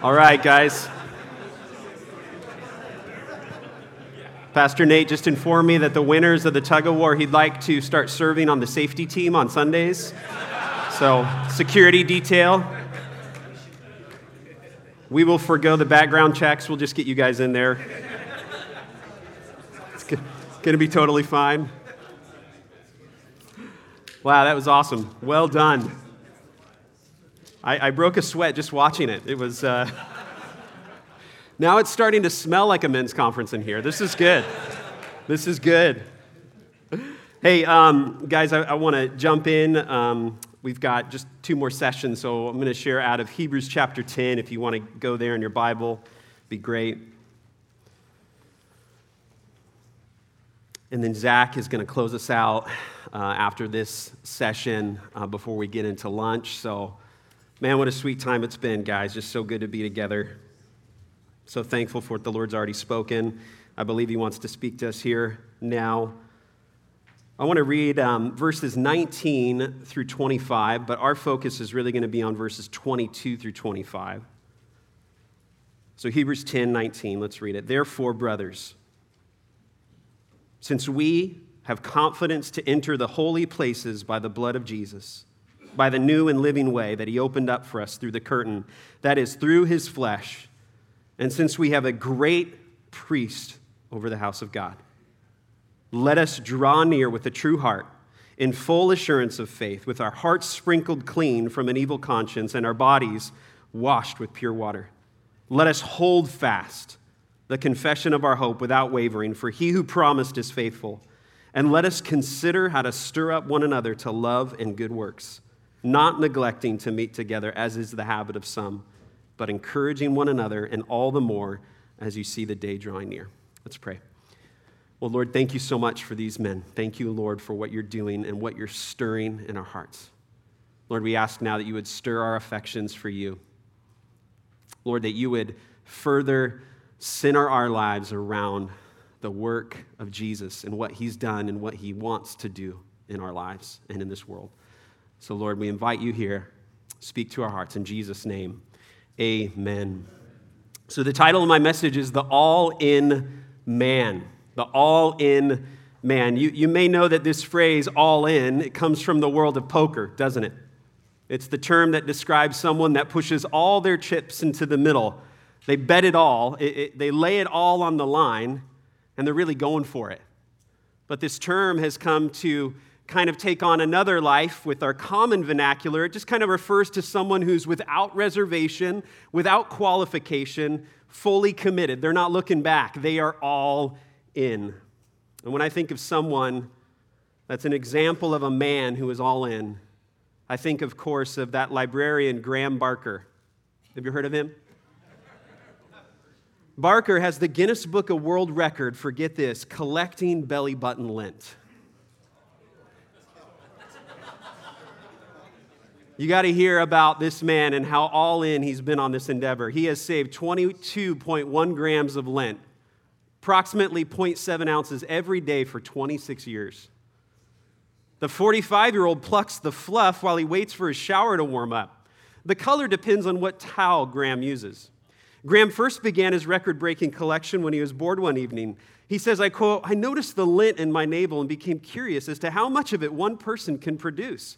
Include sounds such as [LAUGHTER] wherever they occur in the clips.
All right, guys. Pastor Nate just informed me that the winners of the tug of war, he'd like to start serving on the safety team on Sundays. So, security detail. We will forego the background checks. We'll just get you guys in there. It's going to be totally fine. Wow, that was awesome. Well done. I, I broke a sweat just watching it. It was. Uh, now it's starting to smell like a men's conference in here. This is good. This is good. Hey, um, guys, I, I want to jump in. Um, we've got just two more sessions, so I'm going to share out of Hebrews chapter 10. If you want to go there in your Bible, be great. And then Zach is going to close us out uh, after this session uh, before we get into lunch. So, man, what a sweet time it's been, guys. Just so good to be together. So thankful for what the Lord's already spoken. I believe He wants to speak to us here now. I want to read um, verses 19 through 25, but our focus is really going to be on verses 22 through 25. So, Hebrews 10 19, let's read it. Therefore, brothers, since we have confidence to enter the holy places by the blood of Jesus, by the new and living way that he opened up for us through the curtain, that is, through his flesh, and since we have a great priest over the house of God, let us draw near with a true heart, in full assurance of faith, with our hearts sprinkled clean from an evil conscience and our bodies washed with pure water. Let us hold fast the confession of our hope without wavering, for he who promised is faithful. And let us consider how to stir up one another to love and good works, not neglecting to meet together, as is the habit of some, but encouraging one another, and all the more as you see the day drawing near. Let's pray. Well, Lord, thank you so much for these men. Thank you, Lord, for what you're doing and what you're stirring in our hearts. Lord, we ask now that you would stir our affections for you. Lord, that you would further center our lives around the work of Jesus and what he's done and what he wants to do in our lives and in this world. So, Lord, we invite you here. Speak to our hearts in Jesus' name. Amen. So, the title of my message is The All In Man. The All In Man. You, you may know that this phrase, all in, it comes from the world of poker, doesn't it? It's the term that describes someone that pushes all their chips into the middle. They bet it all, it, it, they lay it all on the line, and they're really going for it. But this term has come to kind of take on another life with our common vernacular. It just kind of refers to someone who's without reservation, without qualification, fully committed. They're not looking back, they are all in. And when I think of someone that's an example of a man who is all in, I think, of course, of that librarian, Graham Barker. Have you heard of him? Barker has the Guinness Book of World Record for, get this, collecting belly button lint. You got to hear about this man and how all in he's been on this endeavor. He has saved 22.1 grams of lint, approximately 0.7 ounces every day for 26 years. The 45 year old plucks the fluff while he waits for his shower to warm up. The color depends on what towel Graham uses. Graham first began his record breaking collection when he was bored one evening. He says, I quote, I noticed the lint in my navel and became curious as to how much of it one person can produce.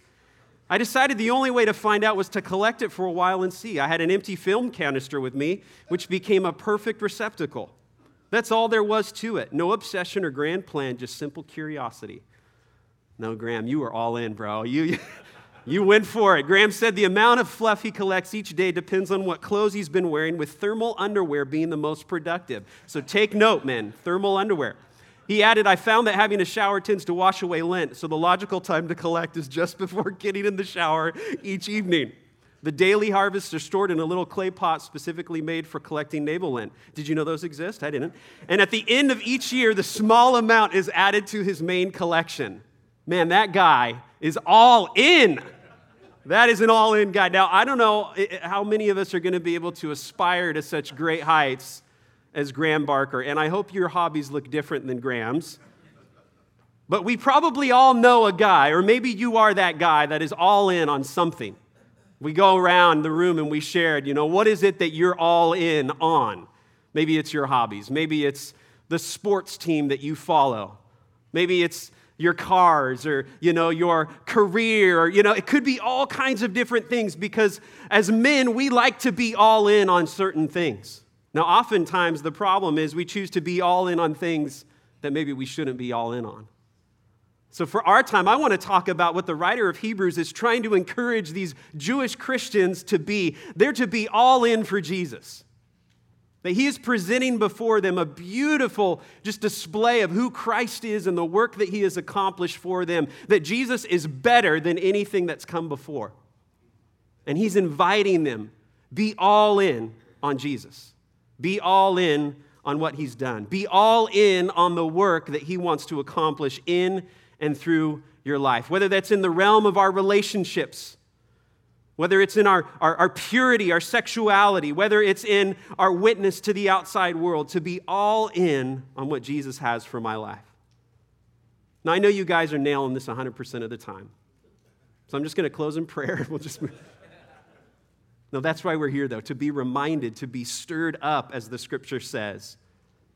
I decided the only way to find out was to collect it for a while and see. I had an empty film canister with me, which became a perfect receptacle. That's all there was to it. No obsession or grand plan, just simple curiosity. No, Graham, you were all in, bro. You, [LAUGHS] you went for it. Graham said the amount of fluff he collects each day depends on what clothes he's been wearing, with thermal underwear being the most productive. So take note, men thermal underwear. He added, I found that having a shower tends to wash away lint, so the logical time to collect is just before [LAUGHS] getting in the shower each evening. The daily harvests are stored in a little clay pot specifically made for collecting navel lint. Did you know those exist? I didn't. And at the end of each year, the small amount is added to his main collection. Man, that guy is all in. That is an all in guy. Now, I don't know eh, eh, how many of us are going to be able to aspire to such great heights as Graham Barker, and I hope your hobbies look different than Graham's. But we probably all know a guy, or maybe you are that guy that is all in on something. We go around the room and we shared, you know, what is it that you're all in on? Maybe it's your hobbies. Maybe it's the sports team that you follow. Maybe it's your cars or you know your career or you know it could be all kinds of different things because as men we like to be all in on certain things now oftentimes the problem is we choose to be all in on things that maybe we shouldn't be all in on so for our time i want to talk about what the writer of hebrews is trying to encourage these jewish christians to be they're to be all in for jesus that he is presenting before them a beautiful just display of who Christ is and the work that he has accomplished for them. That Jesus is better than anything that's come before. And he's inviting them be all in on Jesus. Be all in on what he's done. Be all in on the work that he wants to accomplish in and through your life. Whether that's in the realm of our relationships, whether it's in our, our, our, purity, our sexuality, whether it's in our witness to the outside world, to be all in on what Jesus has for my life. Now, I know you guys are nailing this 100% of the time. So I'm just going to close in prayer. [LAUGHS] We'll just move. No, that's why we're here, though, to be reminded, to be stirred up, as the scripture says.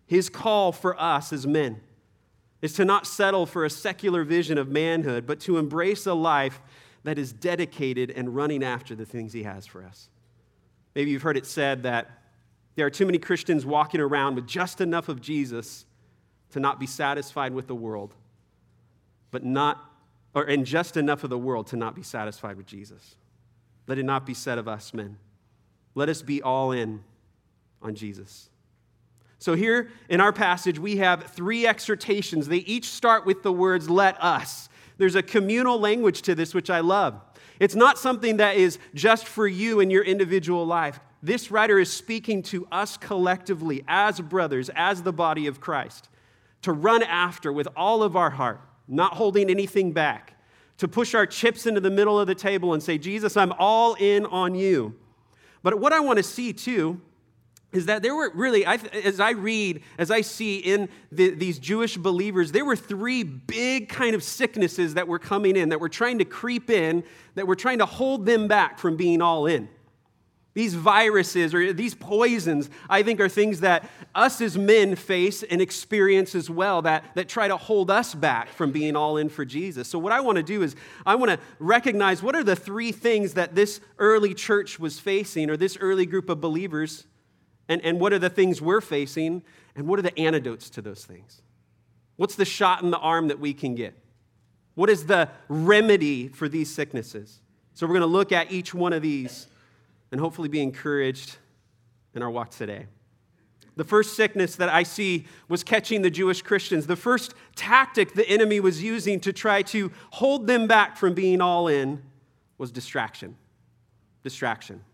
His call for us as men is to not settle for a secular vision of manhood, but to embrace a life that is dedicated and running after the things He has for us. Maybe you've heard it said that there are too many Christians walking around with just enough of Jesus to not be satisfied with the world, but not, or and just enough of the world to not be satisfied with Jesus. Let it not be said of us, men. Let us be all in on Jesus. So, here in our passage, we have three exhortations. They each start with the words, let us. There's a communal language to this, which I love. It's not something that is just for you in your individual life. This writer is speaking to us collectively as brothers, as the body of Christ, to run after with all of our heart, not holding anything back, to push our chips into the middle of the table and say, Jesus, I'm all in on you. But what I want to see too is that there were really, as I read, as I see in the, these Jewish believers, there were three big kind of sicknesses that were coming in, that were trying to creep in, that were trying to hold them back from being all in. These viruses or these poisons, I think, are things that us as men face and experience as well that, that try to hold us back from being all in for Jesus. So, what I want to do is, I want to recognize what are the three things that this early church was facing, or this early group of believers and, and what are the things we're facing? And what are the antidotes to those things? What's the shot in the arm that we can get? What is the remedy for these sicknesses? So, we're going to look at each one of these and hopefully be encouraged in our walk today. The first sickness that I see was catching the Jewish Christians. The first tactic the enemy was using to try to hold them back from being all in was distraction. Distraction.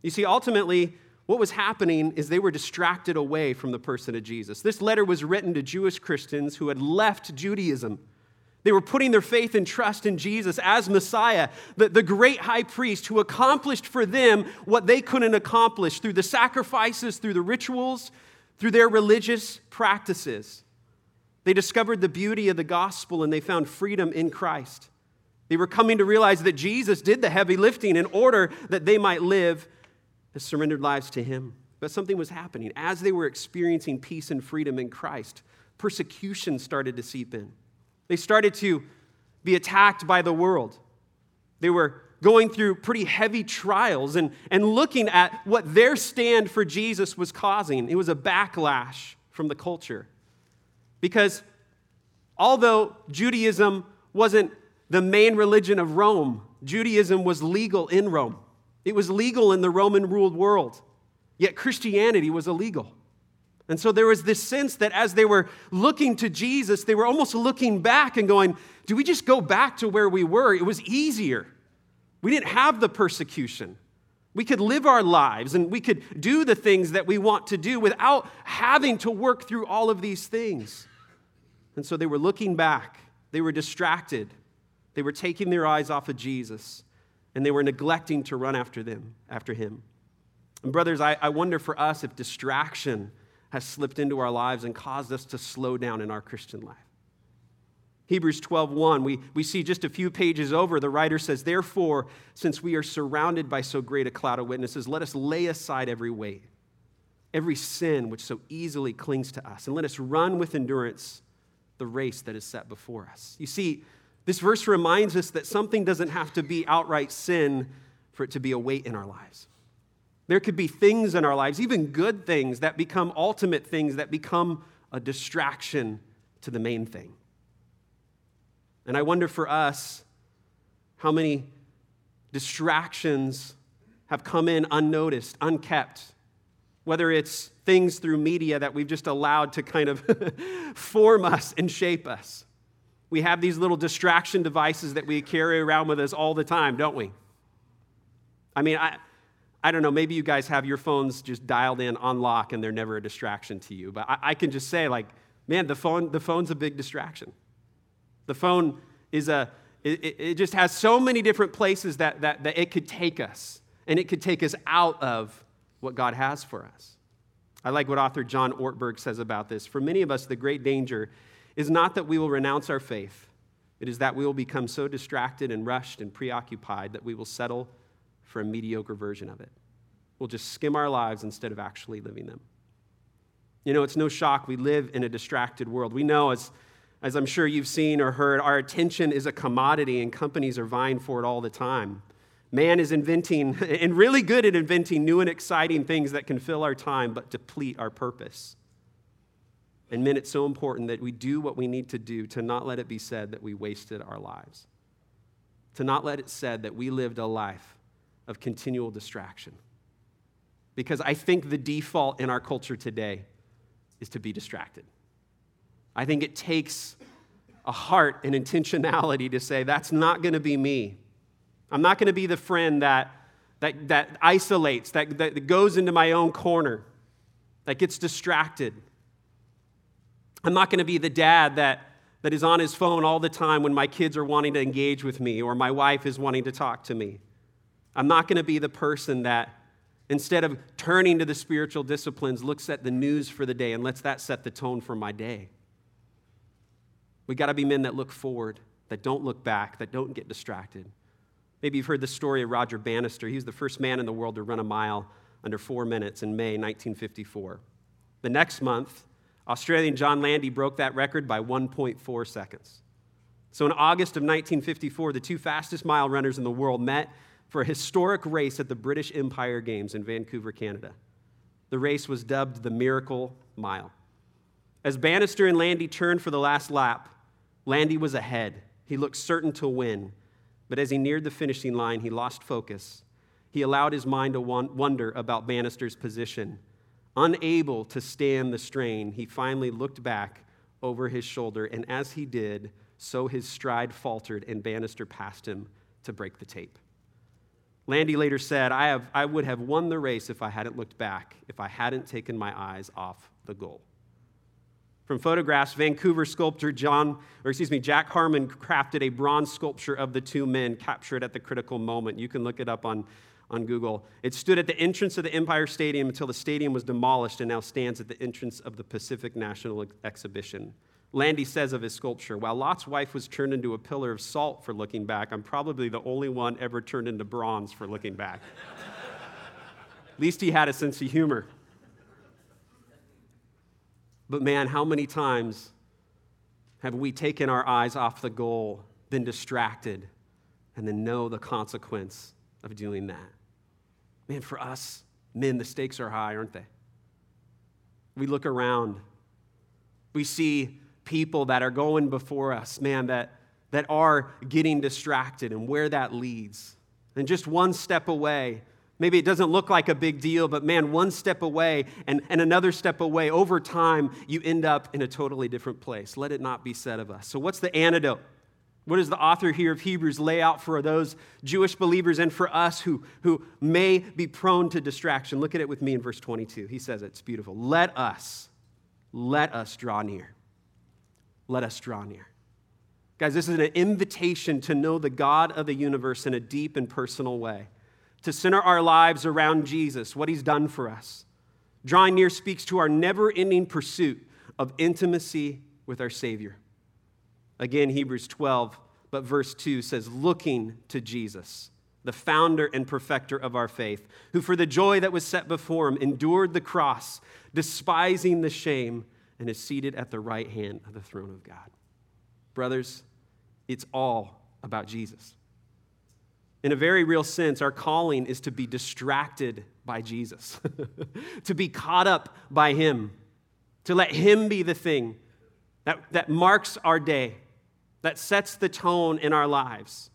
You see, ultimately, what was happening is they were distracted away from the person of Jesus. This letter was written to Jewish Christians who had left Judaism. They were putting their faith and trust in Jesus as Messiah, the, the great high priest who accomplished for them what they couldn't accomplish through the sacrifices, through the rituals, through their religious practices. They discovered the beauty of the gospel and they found freedom in Christ. They were coming to realize that Jesus did the heavy lifting in order that they might live has surrendered lives to Him. But something was happening. As they were experiencing peace and freedom in Christ, persecution started to seep in. They started to be attacked by the world. They were going through pretty heavy trials and, and looking at what their stand for Jesus was causing. It was a backlash from the culture. Because although Judaism wasn't the main religion of Rome, Judaism was legal in Rome. It was legal in the Roman ruled world, yet Christianity was illegal. And so there was this sense that as they were looking to Jesus, they were almost looking back and going, Do we just go back to where we were? It was easier. We didn't have the persecution. We could live our lives and we could do the things that we want to do without having to work through all of these things. And so they were looking back, they were distracted, they were taking their eyes off of Jesus and they were neglecting to run after them, after him. And brothers, I, I wonder for us if distraction has slipped into our lives and caused us to slow down in our Christian life. Hebrews 12:1, we, we see just a few pages over, the writer says, Therefore, since we are surrounded by so great a cloud of witnesses, let us lay aside every weight, every sin which so easily clings to us, and let us run with endurance the race that is set before us. You see, this verse reminds us that something doesn't have to be outright sin for it to be a weight in our lives. There could be things in our lives, even good things, that become ultimate things, that become a distraction to the main thing. And I wonder for us how many distractions have come in unnoticed, unkept, whether it's things through media that we've just allowed to kind of [LAUGHS] form us and shape us. We have these little distraction devices that we carry around with us all the time, don't we? I mean, I, I don't know, maybe you guys have your phones just dialed in on lock and they're never a distraction to you. But I, I can just say, like, man, the, phone, the phone's a big distraction. The phone is a, it, it just has so many different places that, that, that it could take us, and it could take us out of what God has for us. I like what author John Ortberg says about this. For many of us, the great danger is not that we will renounce our faith, it is that we will become so distracted and rushed and preoccupied that we will settle for a mediocre version of it. We'll just skim our lives instead of actually living them. You know, it's no shock we live in a distracted world. We know as as I'm sure you've seen or heard, our attention is a commodity and companies are vying for it all the time. Man is inventing [LAUGHS] and really good at inventing new and exciting things that can fill our time but deplete our purpose. And men, it's so important that we do what we need to do to not let it be said that we wasted our lives, to not let it said that we lived a life of continual distraction. Because I think the default in our culture today is to be distracted. I think it takes a heart and intentionality to say, that's not going to be me. I'm not going to be the friend that, that, that isolates, that, that goes into my own corner, that gets distracted. I'm not going to be the dad that, that is on his phone all the time when my kids are wanting to engage with me or my wife is wanting to talk to me. I'm not going to be the person that, instead of turning to the spiritual disciplines, looks at the news for the day and lets that set the tone for my day. We got to be men that look forward, that don't look back, that don't get distracted. Maybe you've heard the story of Roger Bannister. He was the first man in the world to run a mile under four minutes in May 1954. The next month, Australian John Landy broke that record by 1.4 seconds. So in August of 1954, the two fastest mile runners in the world met for a historic race at the British Empire Games in Vancouver, Canada. The race was dubbed the Miracle Mile. As Bannister and Landy turned for the last lap, Landy was ahead. He looked certain to win. But as he neared the finishing line, he lost focus. He allowed his mind to wonder about Bannister's position. Unable to stand the strain, he finally looked back over his shoulder, and as he did, so his stride faltered, and Bannister passed him to break the tape. Landy later said, I, have, I would have won the race if I hadn't looked back, if I hadn't taken my eyes off the goal. From photographs, Vancouver sculptor John, or excuse me, Jack Harman crafted a bronze sculpture of the two men captured at the critical moment. You can look it up on, on Google. It stood at the entrance of the Empire Stadium until the stadium was demolished and now stands at the entrance of the Pacific National Exhibition. Landy says of his sculpture, while Lot's wife was turned into a pillar of salt for looking back, I'm probably the only one ever turned into bronze for looking back. At least he had a sense of humor. But man, how many times have we taken our eyes off the goal, been distracted, and then know the consequence of doing that? Man, for us, men, the stakes are high, aren't they? We look around, we see people that are going before us, man, that, that are getting distracted and where that leads. And just one step away Maybe it doesn't look like a big deal, but man, one step away and, and another step away, over time, you end up in a totally different place. Let it not be said of us. So, what's the antidote? What does the author here of Hebrews lay out for those Jewish believers and for us who, who may be prone to distraction? Look at it with me in verse 22. He says it's beautiful. Let us, let us draw near. Let us draw near. Guys, this is an invitation to know the God of the universe in a deep and personal way to center our lives around Jesus, what he's done for us. Drawing near speaks to our never ending pursuit of intimacy with our Savior. Again, Hebrews 12, but verse 2 says, looking to Jesus, the founder and perfecter of our faith, who for the joy that was set before him endured the cross, despising the shame, and is seated at the right hand of the throne of God. Brothers, it's all about Jesus. In a very real sense, our calling is to be distracted by Jesus, [LAUGHS] to be caught up by Him, to let Him be the thing that, that marks our day, that sets the tone in our lives.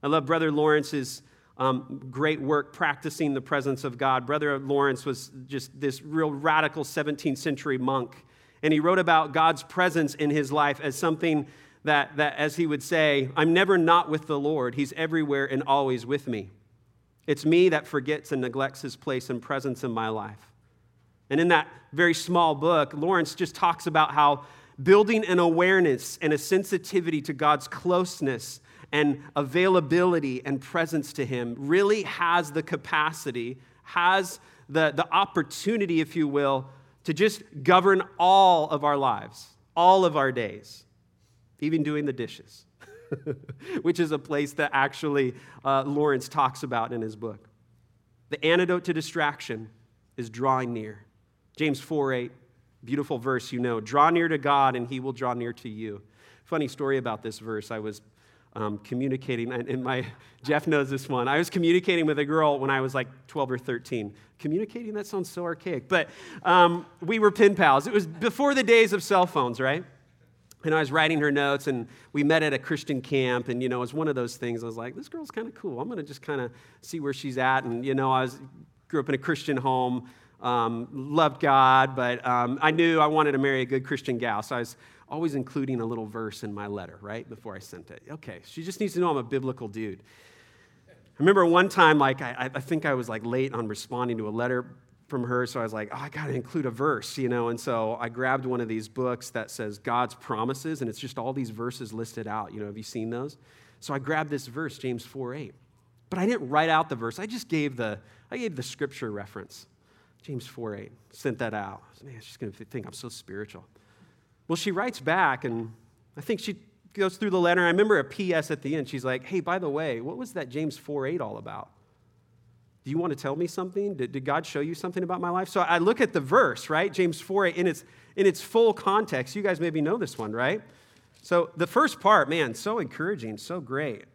I love Brother Lawrence's um, great work practicing the presence of God. Brother Lawrence was just this real radical 17th century monk, and he wrote about God's presence in his life as something that, that, as he would say, I'm never not with the Lord. He's everywhere and always with me. It's me that forgets and neglects his place and presence in my life. And in that very small book, Lawrence just talks about how building an awareness and a sensitivity to God's closeness and availability and presence to him really has the capacity, has the, the opportunity, if you will, to just govern all of our lives, all of our days even doing the dishes, [LAUGHS] which is a place that actually uh, Lawrence talks about in his book. The antidote to distraction is drawing near. James 4 8, beautiful verse, you know. Draw near to God, and he will draw near to you. Funny story about this verse. I was um, communicating, and my [LAUGHS] Jeff knows this one. I was communicating with a girl when I was like 12 or 13. Communicating, that sounds so archaic, but um, we were pen pals. It was before the days of cell phones, right? and I was writing her notes, and we met at a Christian camp, and you know, it was one of those things. I was like, this girl's kind of cool. I'm gonna just kind of see where she's at, and you know, I was grew up in a Christian home, um, loved God, but um, I knew I wanted to marry a good Christian gal, so I was always including a little verse in my letter right before I sent it. Okay, she just needs to know I'm a biblical dude. I remember one time, like I, I think I was like late on responding to a letter from her, so I was like, oh, I got to include a verse, you know. And so I grabbed one of these books that says God's promises, and it's just all these verses listed out. You know, have you seen those? So I grabbed this verse, James 4 8. But I didn't write out the verse. I just gave the, I gave the scripture reference. James 4 8. Sent that out. Man, she's to think I'm so spiritual. Well, she writes back, and I think she goes through the letter. I remember a P.S. at the end. She's like, hey, by the way, what was that James 4 8 all about? Do you want to tell me something? Did, did, God show you something about my life? So I look at the verse, right? James 4 8 in its, in its full context. You guys maybe know this one, right? So the first part, man, so encouraging, so great. It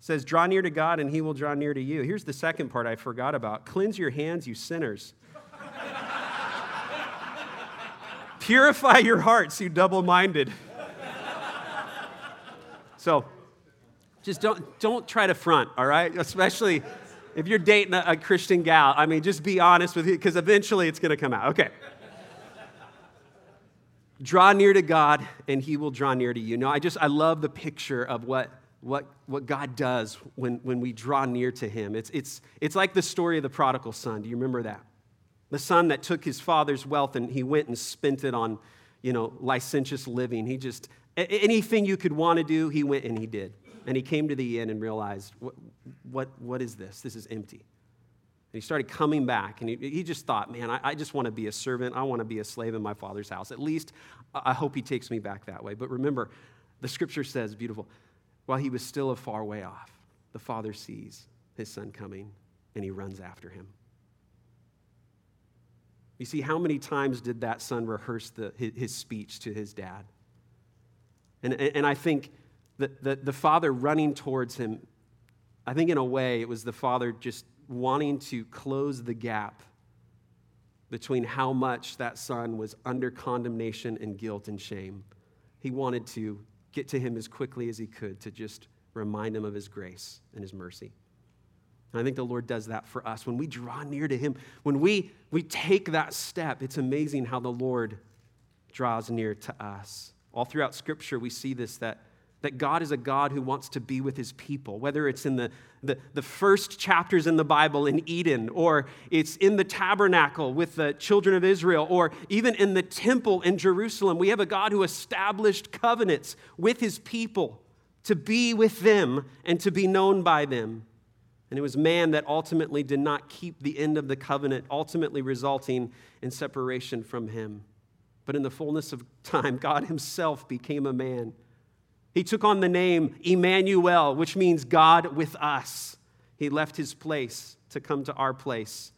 says, Draw near to God and he will draw near to you. Here's the second part I forgot about Cleanse your hands, you sinners. Purify your hearts, you double minded. so, just don't, don't try to front, all right? Especially if you're dating a, a Christian gal, I mean, just be honest with you because eventually it's going to come out. Okay. draw near to God and he will draw near to you. No, I just, I love the picture of what, what, what God does when, when we draw near to him. It's, it's, it's like the story of the prodigal son. Do you remember that? The son that took his father's wealth and he went and spent it on, you know, licentious living. He just, anything you could want to do, he went and he did. And he came to the inn and realized, what, what, what is this? This is empty. And he started coming back, and he, he just thought, man, I, I just want to be a servant. I want to be a slave in my father's house. At least I hope he takes me back that way. But remember, the scripture says, beautiful, while he was still a far way off, the father sees his son coming, and he runs after him. You see, how many times did that son rehearse the, his, speech to his dad? And, and I think the, the, the father running towards him, I think in a way it was the father just wanting to close the gap between how much that son was under condemnation and guilt and shame. He wanted to get to him as quickly as he could to just remind him of his grace and his mercy. And I think the Lord does that for us. When we draw near to him, when we, we take that step, it's amazing how the Lord draws near to us. All throughout Scripture, we see this that that God is a God who wants to be with his people, whether it's in the, the, the, first chapters in the Bible in Eden, or it's in the tabernacle with the children of Israel, or even in the temple in Jerusalem. We have a God who established covenants with his people to be with them and to be known by them. And it was man that ultimately did not keep the end of the covenant, ultimately resulting in separation from him. But in the fullness of time, God Himself became a man. He took on the name Emmanuel, which means God with us. He left His place to come to our place,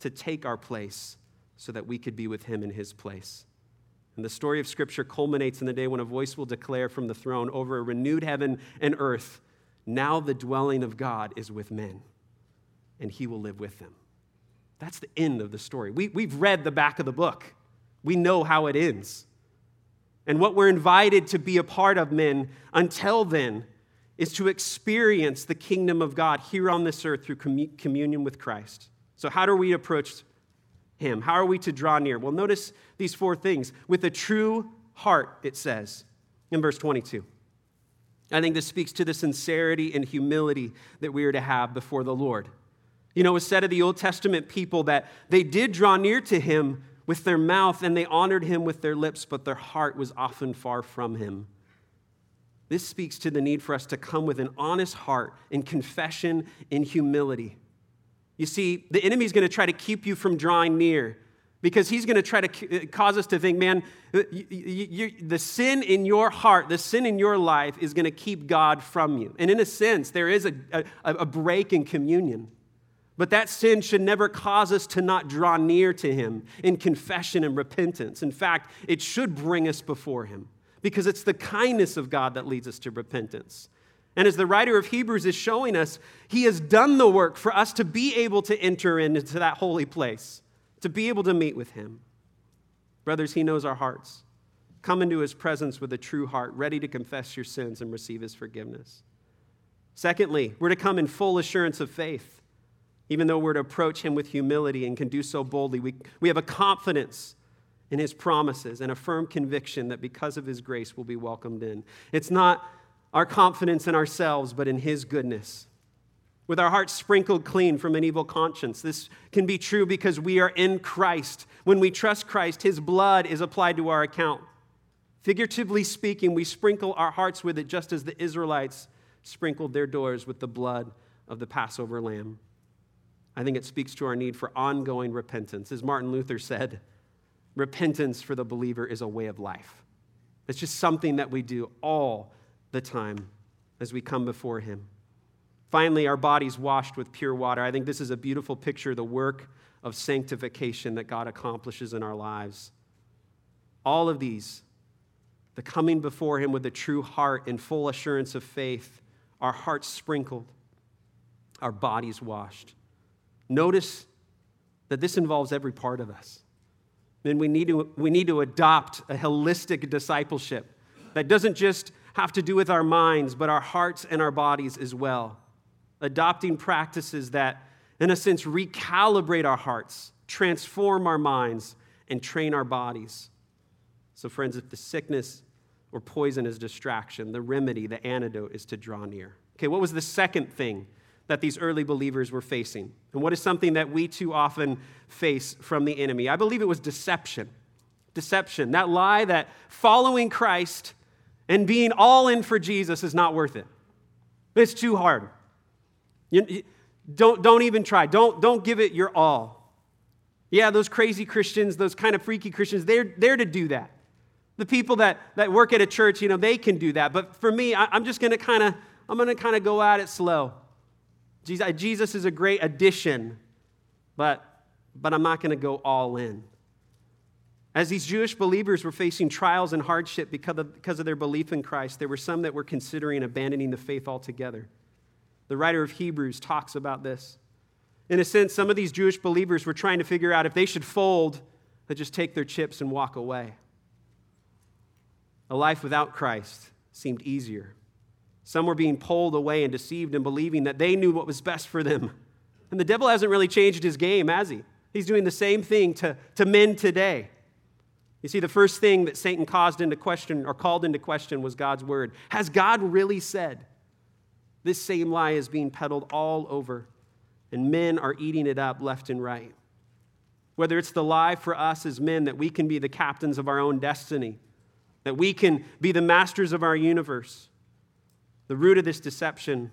to take our place, so that we could be with Him in His place. And the story of Scripture culminates in the day when a voice will declare from the throne over a renewed heaven and earth now the dwelling of God is with men, and He will live with them. That's the end of the story. We, we've read the back of the book, we know how it ends. And what we're invited to be a part of, men, until then, is to experience the kingdom of God here on this earth through communion with Christ. So, how do we approach Him? How are we to draw near? Well, notice these four things. With a true heart, it says in verse 22. I think this speaks to the sincerity and humility that we are to have before the Lord. You know, it was said of the Old Testament people that they did draw near to him with their mouth and they honored him with their lips, but their heart was often far from him. This speaks to the need for us to come with an honest heart in confession and humility. You see, the enemy is going to try to keep you from drawing near because he's going to try to uh, cause us to think, man, you, you, you, the sin in your heart, the sin in your life is going to keep God from you. And in a sense, there is a, a, a break in communion. But that sin should never cause us to not draw near to him in confession and repentance. In fact, it should bring us before him because it's the kindness of God that leads us to repentance. And as the writer of Hebrews is showing us, he has done the work for us to be able to enter into that holy place to be able to meet with Him. Brothers, He knows our hearts. Come into His presence with a true heart, ready to confess your sins and receive His forgiveness. Secondly, we're to come in full assurance of faith. Even though we're to approach Him with humility and can do so boldly, we, we have a confidence in His promises and a firm conviction that because of His grace, we'll be welcomed in. It's not our confidence in ourselves, but in His goodness with our hearts sprinkled clean from an evil conscience. This can be true because we are in Christ. When we trust Christ, his blood is applied to our account. Figuratively speaking, we sprinkle our hearts with it just as the Israelites sprinkled their doors with the blood of the Passover lamb. I think it speaks to our need for ongoing repentance. As Martin Luther said, repentance for the believer is a way of life. It's just something that we do all the time as we come before him. Finally, our bodies washed with pure water. I think this is a beautiful picture of the work of sanctification that God accomplishes in our lives. All of these, the coming before Him with a true heart and full assurance of faith, our hearts sprinkled, our bodies washed. Notice that this involves every part of us. Then we need to, we need to adopt a holistic discipleship that doesn't just have to do with our minds, but our hearts and our bodies as well adopting practices that, in a sense, recalibrate our hearts, transform our minds, and train our bodies. So, friends, if the sickness or poison is distraction, the remedy, the antidote is to draw near. Okay, what was the second thing that these early believers were facing? And what is something that we too often face from the enemy? I believe it was deception. Deception, that lie that following Christ and being all in for Jesus is not worth it. It's too hard. You, don't, don't even try. Don't, don't give it your all. Yeah, those crazy Christians, those kind of freaky Christians, they're there to do that. The people that, that work at a church, you know, they can do that. But for me, I, I'm just going to kind of, I'm going to kind of go at it slow. Jesus, Jesus is a great addition, but, but I'm not going to go all in. As these Jewish believers were facing trials and hardship because of, because of their belief in Christ, there were some that were considering abandoning the faith altogether. The writer of Hebrews talks about this. In a sense, some of these Jewish believers were trying to figure out if they should fold or just take their chips and walk away. A life without Christ seemed easier. Some were being pulled away and deceived and believing that they knew what was best for them. And the devil hasn't really changed his game, has he? He's doing the same thing to, to men today. You see, the first thing that Satan caused into question or called into question was God's word. Has God really said? This same lie is being peddled all over, and men are eating it up left and right. Whether it's the lie for us as men that we can be the captains of our own destiny, that we can be the masters of our universe, the root of this deception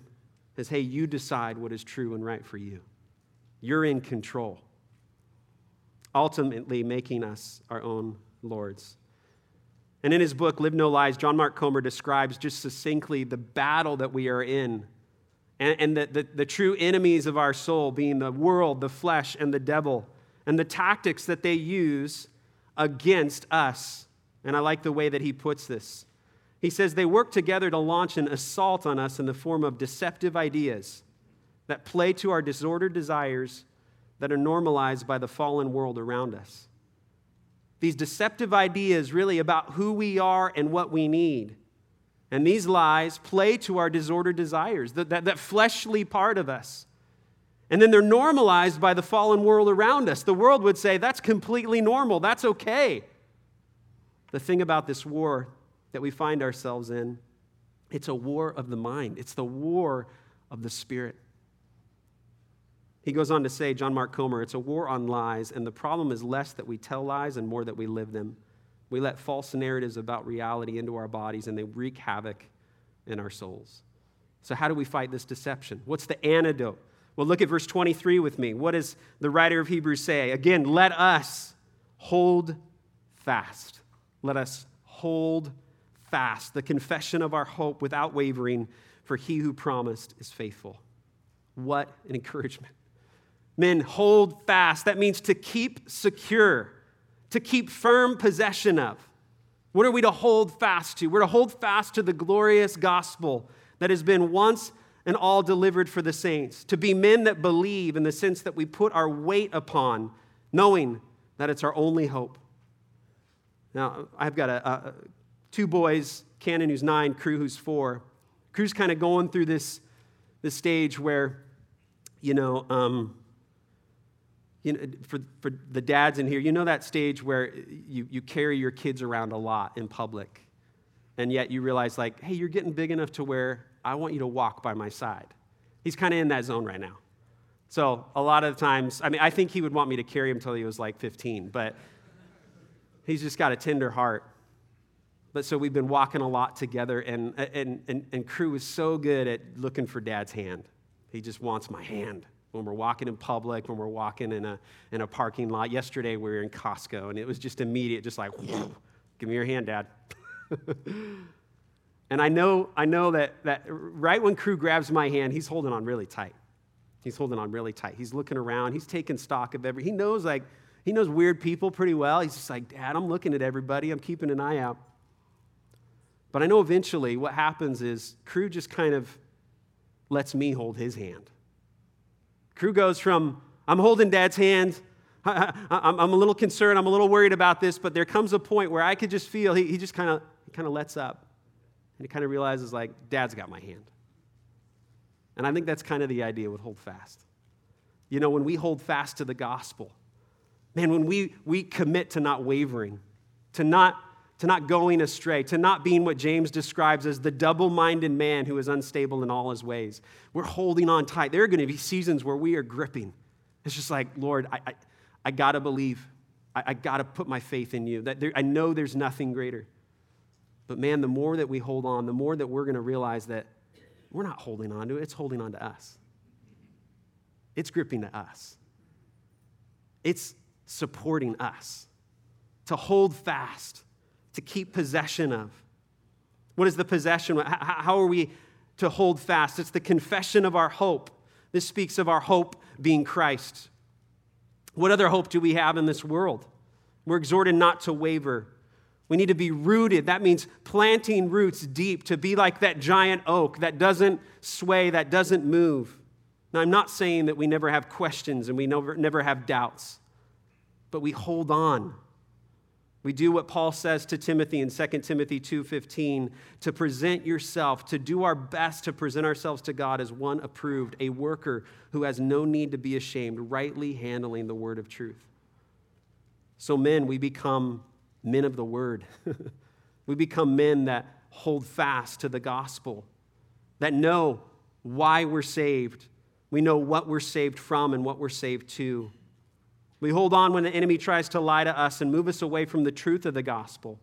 is hey, you decide what is true and right for you. You're in control, ultimately making us our own lords. And in his book, Live No Lies, John Mark Comer describes just succinctly the battle that we are in and, and the, the, the true enemies of our soul being the world, the flesh, and the devil, and the tactics that they use against us. And I like the way that he puts this. He says they work together to launch an assault on us in the form of deceptive ideas that play to our disordered desires that are normalized by the fallen world around us. These deceptive ideas, really about who we are and what we need. And these lies play to our disordered desires, that, that, that fleshly part of us. And then they're normalized by the fallen world around us. The world would say, that's completely normal, that's okay. The thing about this war that we find ourselves in, it's a war of the mind, it's the war of the spirit. He goes on to say, John Mark Comer, it's a war on lies, and the problem is less that we tell lies and more that we live them. We let false narratives about reality into our bodies, and they wreak havoc in our souls. So, how do we fight this deception? What's the antidote? Well, look at verse 23 with me. What does the writer of Hebrews say? Again, let us hold fast. Let us hold fast the confession of our hope without wavering, for he who promised is faithful. What an encouragement. Men, hold fast. That means to keep secure, to keep firm possession of. What are we to hold fast to? We're to hold fast to the glorious gospel that has been once and all delivered for the saints, to be men that believe in the sense that we put our weight upon, knowing that it's our only hope. Now, I've got a, a two boys, Cannon, who's nine, Crew, who's four. Crew's kind of going through this, this stage where, you know, um, you know, for, for the dads in here, you know that stage where you, you carry your kids around a lot in public, and yet you realize, like, hey, you're getting big enough to where I want you to walk by my side. He's kind of in that zone right now. So a lot of times, I mean, I think he would want me to carry him until he was like 15, but he's just got a tender heart. But so we've been walking a lot together, and, and, and, and Crew is so good at looking for dad's hand. He just wants my hand when we're walking in public, when we're walking in a, in a parking lot. Yesterday, we were in Costco, and it was just immediate, just like, give me your hand, Dad. [LAUGHS] and I know, I know that, that right when Crew grabs my hand, he's holding on really tight. He's holding on really tight. He's looking around. He's taking stock of every. He knows like he knows weird people pretty well. He's just like, Dad, I'm looking at everybody. I'm keeping an eye out. But I know eventually what happens is Crew just kind of lets me hold his hand. Crew goes from, I'm holding dad's hand. [LAUGHS] I, am a little concerned. I'm a little worried about this, but there comes a point where I could just feel he, he just kind of kind of lets up, and he kind of realizes like, Dad's got my hand. And I think that's kind of the idea with hold fast. You know, when we hold fast to the gospel, man, when we we commit to not wavering, to not to not going astray, to not being what James describes as the double minded man who is unstable in all his ways. We're holding on tight. There are going to be seasons where we are gripping. It's just like, Lord, I, I, I got to believe. I, I got to put my faith in you. That there, I know there's nothing greater. But man, the more that we hold on, the more that we're going to realize that we're not holding on to it, it's holding on to us. It's gripping to us, it's supporting us to hold fast to keep possession of. What is the possession? How are we to hold fast? It's the confession of our hope. This speaks of our hope being Christ. What other hope do we have in this world? We're exhorted not to waver. We need to be rooted. That means planting roots deep to be like that giant oak that doesn't sway, that doesn't move. Now, I'm not saying that we never have questions and we never, never have doubts, but we hold on we do what Paul says to Timothy in 2 Timothy 2:15 to present yourself, to do our best to present ourselves to God as one approved, a worker who has no need to be ashamed, rightly handling the word of truth. So men, we become men of the word. [LAUGHS] we become men that hold fast to the gospel, that know why we're saved. We know what we're saved from and what we're saved to. We hold on when the enemy tries to lie to us and move us away from the truth of the gospel.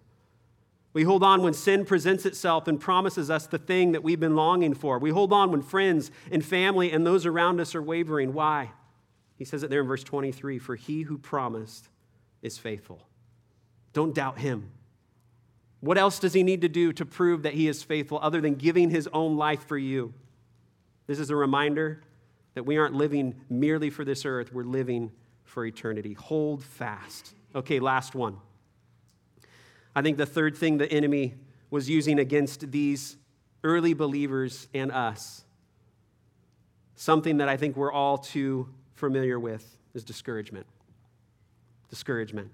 We hold on when sin presents itself and promises us the thing that we've been longing for. We hold on when friends and family and those around us are wavering. Why? He says it there in verse 23 For he who promised is faithful. Don't doubt him. What else does he need to do to prove that he is faithful other than giving his own life for you? This is a reminder that we aren't living merely for this earth, we're living for eternity. Hold fast. Okay, last one. I think the third thing the enemy was using against these early believers and us, something that I think we're all too familiar with, is discouragement. Discouragement.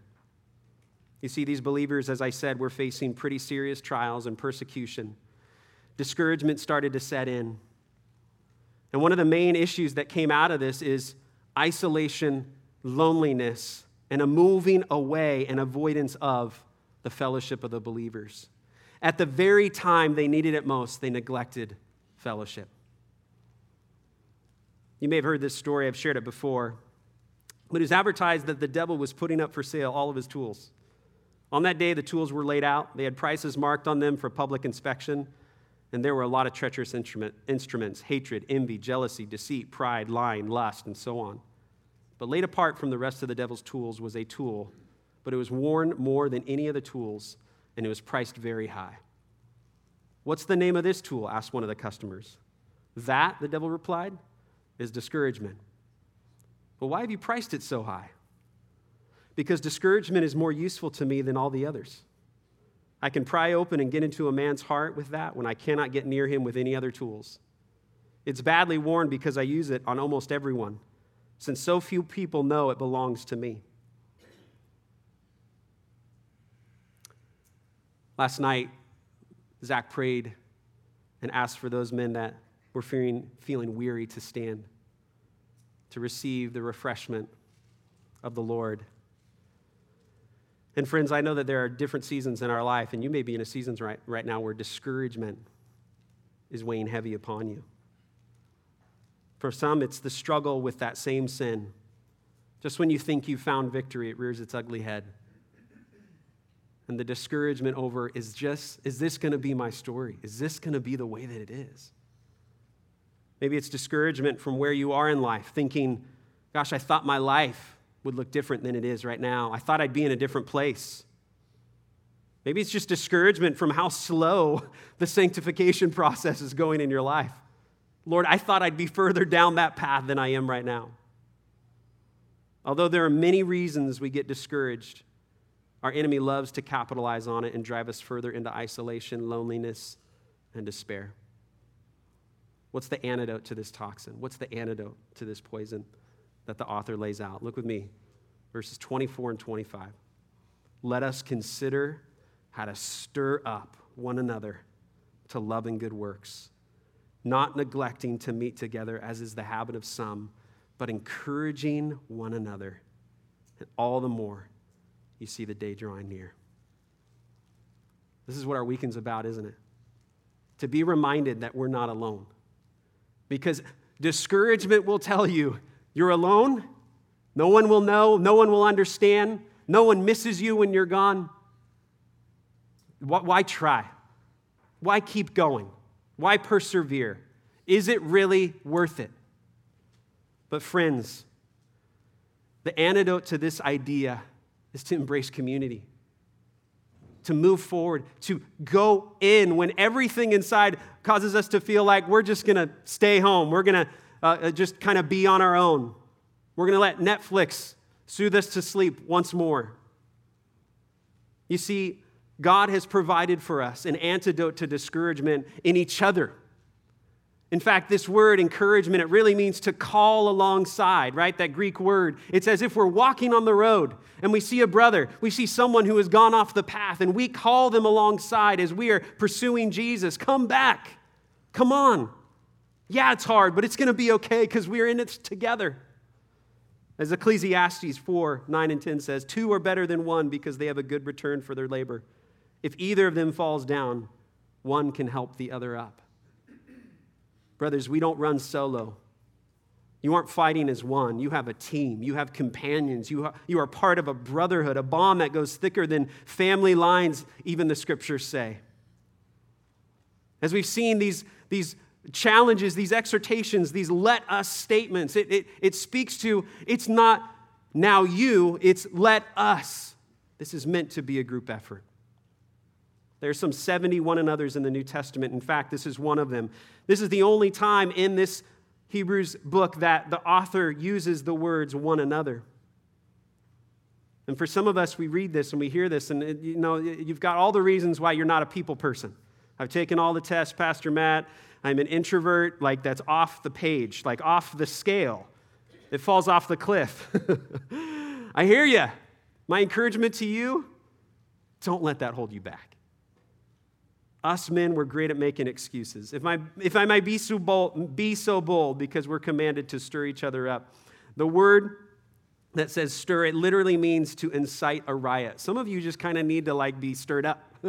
You see, these believers, as I said, were facing pretty serious trials and persecution. Discouragement started to set in. And one of the main issues that came out of this is isolation, loneliness, and a moving away and avoidance of the fellowship of the believers. At the very time they needed it most, they neglected fellowship. You may have heard this story, I've shared it before. But it was advertised that the devil was putting up for sale all of his tools. On that day, the tools were laid out. They had prices marked on them for public inspection, and there were a lot of treacherous instrument, instruments hatred, envy, jealousy, deceit, pride, lying, lust, and so on. But laid apart from the rest of the devil's tools was a tool, but it was worn more than any of the tools, and it was priced very high. What's the name of this tool? asked one of the customers. That, the devil replied, is discouragement. But why have you priced it so high? Because discouragement is more useful to me than all the others. I can pry open and get into a man's heart with that when I cannot get near him with any other tools. It's badly worn because I use it on almost everyone, since so few people know it belongs to me. Last night, Zach prayed and asked for those men that were feeling, feeling weary to stand, to receive the refreshment of the Lord. And friends, I know that there are different seasons in our life, and you may be in a season right, right now where discouragement is weighing heavy upon you. For some, it's the struggle with that same sin. Just when you think you've found victory, it rears its ugly head. And the discouragement over is just, is this going to be my story? Is this going to be the way that it is? Maybe it's discouragement from where you are in life, thinking, gosh, I thought my life would look different than it is right now. I thought I'd be in a different place. Maybe it's just discouragement from how slow [LAUGHS] the sanctification process is going in your life. Lord, I thought I'd be further down that path than I am right now. Although there are many reasons we get discouraged, our enemy loves to capitalize on it and drive us further into isolation, loneliness, and despair. What's the antidote to this toxin? What's the antidote to this poison? that the author lays out. Look with me, verses 24 and 25. Let us consider how to stir up one another to love and good works, not neglecting to meet together, as is the habit of some, but encouraging one another. And all the more you see the day drawing near. This is what our weekend's about, isn't it? To be reminded that we're not alone. Because discouragement will tell you you're alone. No one will know. No one will understand. No one misses you when you're gone. Why try? Why keep going? Why persevere? Is it really worth it? But, friends, the antidote to this idea is to embrace community, to move forward, to go in when everything inside causes us to feel like we're just going to stay home. We're going to uh, uh, just kind of be on our own. We're going to let Netflix soothe us to sleep once more. You see, God has provided for us an antidote to discouragement in each other. In fact, this word encouragement, it really means to call alongside, right? That Greek word. It's as if we're walking on the road and we see a brother, we see someone who has gone off the path, and we call them alongside as we are pursuing Jesus. Come back. Come on. Yeah, it's hard, but it's going to be okay because we're in it together. As Ecclesiastes 4 9 and 10 says, two are better than one because they have a good return for their labor. If either of them falls down, one can help the other up. Brothers, we don't run solo. You aren't fighting as one. You have a team. You have companions. You are, you are part of a brotherhood, a bond that goes thicker than family lines, even the scriptures say. As we've seen these, these challenges, these exhortations, these let us statements. It, it, it speaks to it's not now you, it's let us. This is meant to be a group effort. There's some 70 one another's in the New Testament. In fact, this is one of them. This is the only time in this Hebrews book that the author uses the words one another. And for some of us, we read this and we hear this, and you know, you've got all the reasons why you're not a people person. I've taken all the tests, Pastor Matt. I'm an introvert, like that's off the page, like off the scale. It falls off the cliff. [LAUGHS] I hear you. My encouragement to you don't let that hold you back. Us men, we're great at making excuses. If, I, if I might be so, bold, be so bold, because we're commanded to stir each other up. The word that says stir, it literally means to incite a riot. Some of you just kind of need to like be stirred up. [LAUGHS]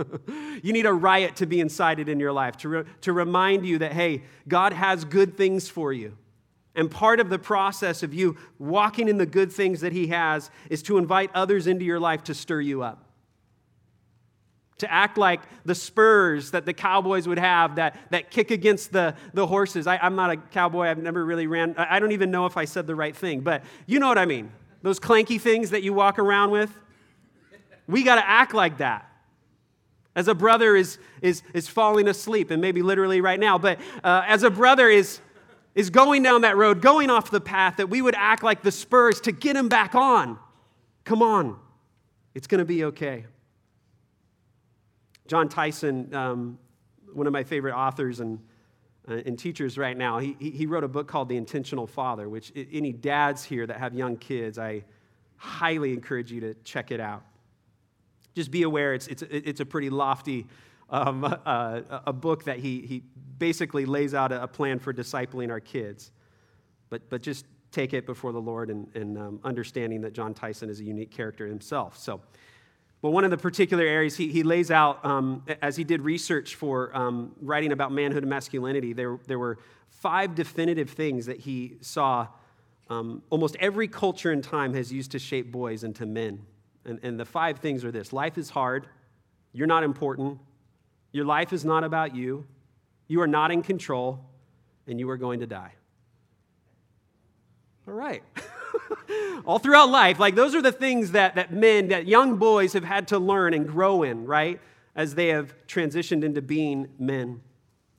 you need a riot to be incited in your life, to, re- to remind you that, hey, God has good things for you. And part of the process of you walking in the good things that He has is to invite others into your life to stir you up. To act like the spurs that the cowboys would have that, that kick against the, the horses. I, am not a cowboy, I've never really ran. I don't even know if I said the right thing, but you know what I mean. Those clanky things that you walk around with. We got to act like that. As a brother is, is, is falling asleep, and maybe literally right now, but uh, as a brother is is going down that road, going off the path, that we would act like the Spurs to get him back on. Come on, it's going to be okay. Jon Tyson, um, one of my favorite authors and, uh, and teachers right now, he, he wrote a book called The Intentional Father, which any dads here that have young kids, I highly encourage you to check it out. Just be aware, it's, it's, it's a pretty lofty um, uh, a book that he, he basically lays out a, plan for discipling our kids. But, but just take it before the Lord and, and um, understanding that Jon Tyson is a unique character himself. So, well, one of the particular areas he, he lays out um, as he did research for um, writing about manhood and masculinity, there, there were five definitive things that he saw um, almost every culture and time has used to shape boys into men. And, and the five things are this life is hard, you're not important, your life is not about you. You are not in control, and you are going to die. All right. [LAUGHS] [LAUGHS] All throughout life, like those are the things that, that men, that young boys have had to learn and grow in, right? As they have transitioned into being men.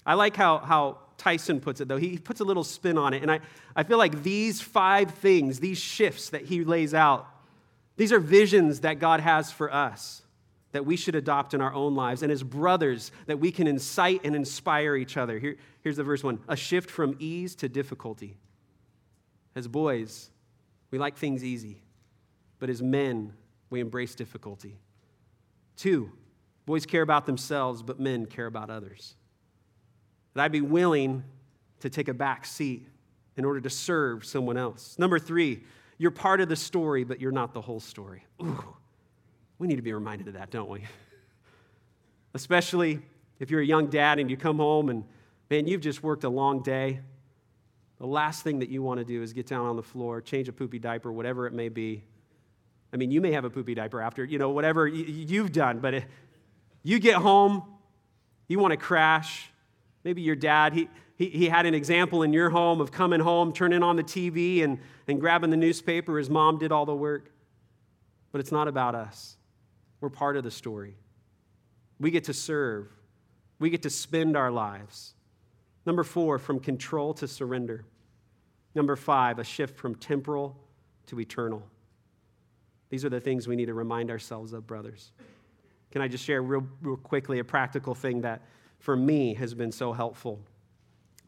I like how, how Tyson puts it, though. He puts a little spin on it. And I, I feel like these five things, these shifts that he lays out, these are visions that God has for us that we should adopt in our own lives, and as brothers, that we can incite and inspire each other. Here, here's the verse one a shift from ease to difficulty. As boys, we like things easy, but as men, we embrace difficulty. Two, boys care about themselves, but men care about others. That I'd be willing to take a back seat in order to serve someone else. Number three, you're part of the story, but you're not the whole story. Ooh. We need to be reminded of that, don't we? [LAUGHS] Especially if you're a young dad and you come home and, man, you've just worked a long day. The last thing that you want to do is get down on the floor, change a poopy diaper, whatever it may be. I mean, you may have a poopy diaper after, you know, whatever you've done, but you get home, you want to crash. Maybe your dad, he, he, he had an example in your home of coming home, turning on the TV, and, and grabbing the newspaper. His mom did all the work. But it's not about us. We're part of the story. We get to serve, we get to spend our lives. Number four, from control to surrender. Number five, a shift from temporal to eternal. These are the things we need to remind ourselves of, brothers. Can I just share real, real quickly a practical thing that for me has been so helpful?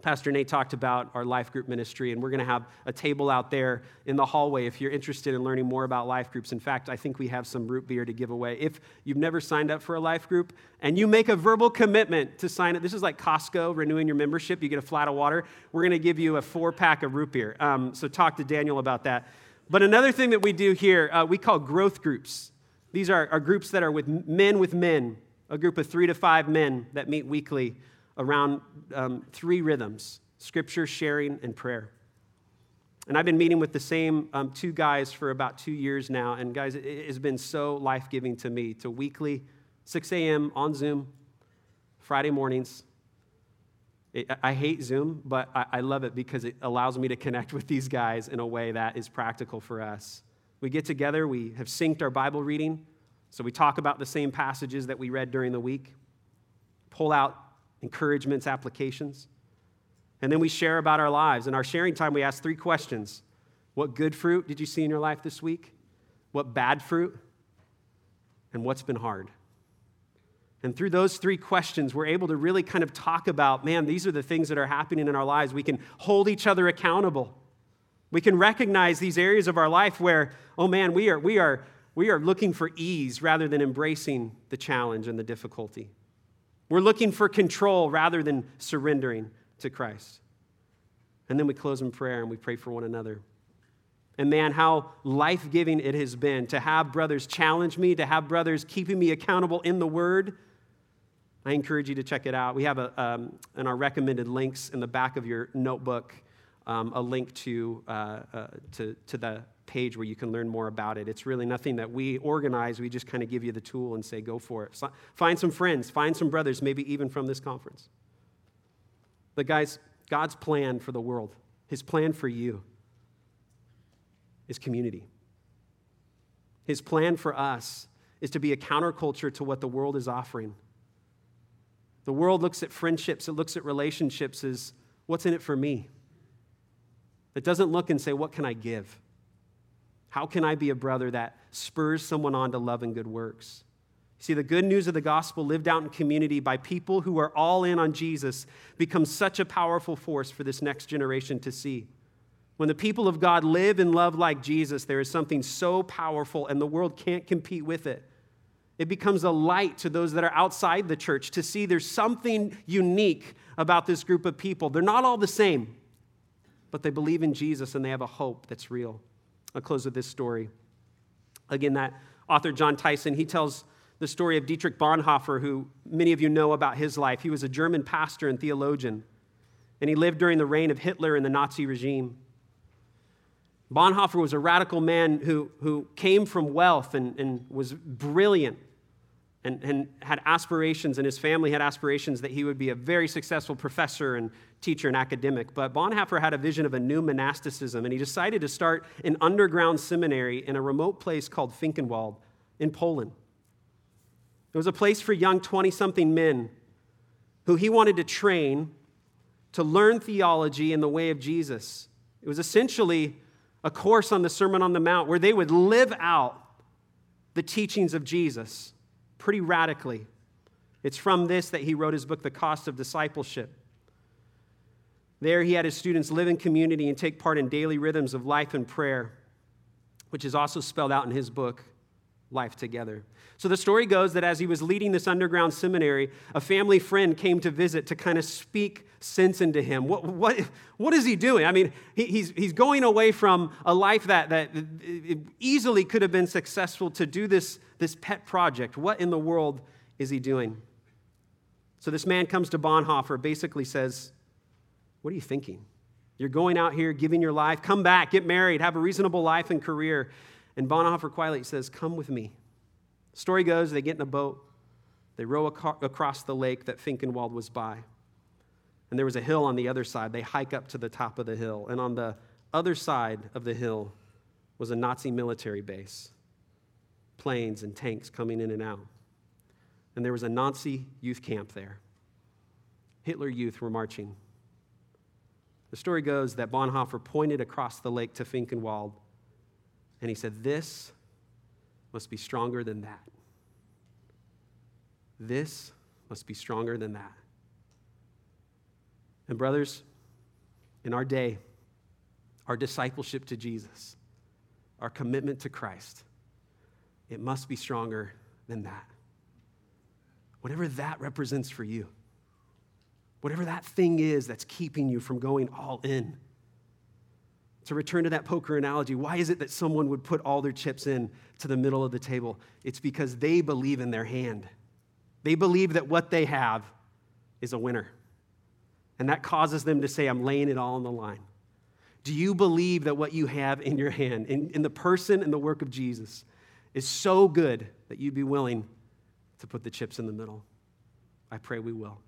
Pastor Nate talked about our life group ministry, and we're going to have a table out there in the hallway if you're interested in learning more about life groups. In fact, I think we have some root beer to give away. If you've never signed up for a life group and you make a verbal commitment to sign up, this is like Costco renewing your membership, you get a flat of water. We're going to give you a four pack of root beer. Um, so talk to Daniel about that. But another thing that we do here, uh, we call growth groups. These are, are groups that are with men with men, a group of three to five men that meet weekly around um, three rhythms scripture, sharing, and prayer. And I've been meeting with the same um, two guys for about two years now. And guys, it, has been so life giving to me to weekly, 6 a.m. on Zoom, Friday mornings. It, I hate Zoom, but I, I love it because it allows me to connect with these guys in a way that is practical for us. We get together, we have synced our Bible reading, so we talk about the same passages that we read during the week. pull out encouragements, applications. And then we share about our lives. In our sharing time, we ask three questions What good fruit did you see in your life this week? What bad fruit? And what's been hard? And through those three questions, we're able to really kind of talk about man, these are the things that are happening in our lives. We can hold each other accountable. We can recognize these areas of our life where, oh man, we are, we are, we are looking for ease rather than embracing the challenge and the difficulty. We're looking for control rather than surrendering to Christ. And then we close in prayer and we pray for one another. And man, how life giving it has been to have brothers challenge me, to have brothers keeping me accountable in the Word. I encourage you to check it out. We have a, um, in our recommended links in the back of your notebook um, a link to, uh, uh, to, to the page where you can learn more about it. It's really nothing that we organize. We just kind of give you the tool and say, go for it. Find some friends, find some brothers, maybe even from this conference. But, guys, God's plan for the world, His plan for you, is community. His plan for us is to be a counterculture to what the world is offering. The world looks at friendships, it looks at relationships as what's in it for me? It doesn't look and say, what can I give? How can I be a brother that spurs someone on to love and good works? See, the good news of the gospel lived out in community by people who are all in on Jesus becomes such a powerful force for this next generation to see. When the people of God live and love like Jesus, there is something so powerful, and the world can't compete with it. It becomes a light to those that are outside the church to see there's something unique about this group of people. They're not all the same, but they believe in Jesus and they have a hope that's real. I'll close with this story. Again, that author Jon Tyson, he tells the story of Dietrich Bonhoeffer, who many of you know about his life. He was a German pastor and theologian, and he lived during the reign of Hitler and the Nazi regime. Bonhoeffer was a radical man who, who came from wealth and, and was brilliant and, and had aspirations, and his family had aspirations that he would be a very successful professor and teacher and academic. But Bonhoeffer had a vision of a new monasticism, and he decided to start an underground seminary in a remote place called Finkenwald in Poland. It was a place for young 20 something men who he wanted to train to learn theology in the way of Jesus. It was essentially a course on the Sermon on the Mount where they would live out the teachings of Jesus pretty radically. It's from this that he wrote his book, The Cost of Discipleship. There, he had his students live in community and take part in daily rhythms of life and prayer, which is also spelled out in his book, Life Together. So the story goes that as he was leading this underground seminary, a family friend came to visit to kind of speak sense into him. What, what, what is he doing? I mean, he, he's, he's going away from a life that, that easily could have been successful to do this, this pet project. What in the world is he doing? So this man comes to Bonhoeffer, basically says, What are you thinking? You're going out here, giving your life, come back, get married, have a reasonable life and career. And Bonhoeffer quietly says, Come with me. Story goes, they get in a boat, they row across the lake that Finkenwald was by. And there was a hill on the other side. They hike up to the top of the hill. And on the other side of the hill was a Nazi military base, planes and tanks coming in and out. And there was a Nazi youth camp there. Hitler youth were marching. The story goes that Bonhoeffer pointed across the lake to Finkenwald and he said, This must be stronger than that. This must be stronger than that. And, brothers, in our day, our discipleship to Jesus, our commitment to Christ, it must be stronger than that. Whatever that represents for you, whatever that thing is that's keeping you from going all in to return to that poker analogy, why is it that someone would put all their chips in to the middle of the table? It's because they believe in their hand. They believe that what they have is a winner. And that causes them to say, I'm laying it all on the line. Do you believe that what you have in your hand, in, in the person and the work of Jesus, is so good that you'd be willing to put the chips in the middle? I pray we will.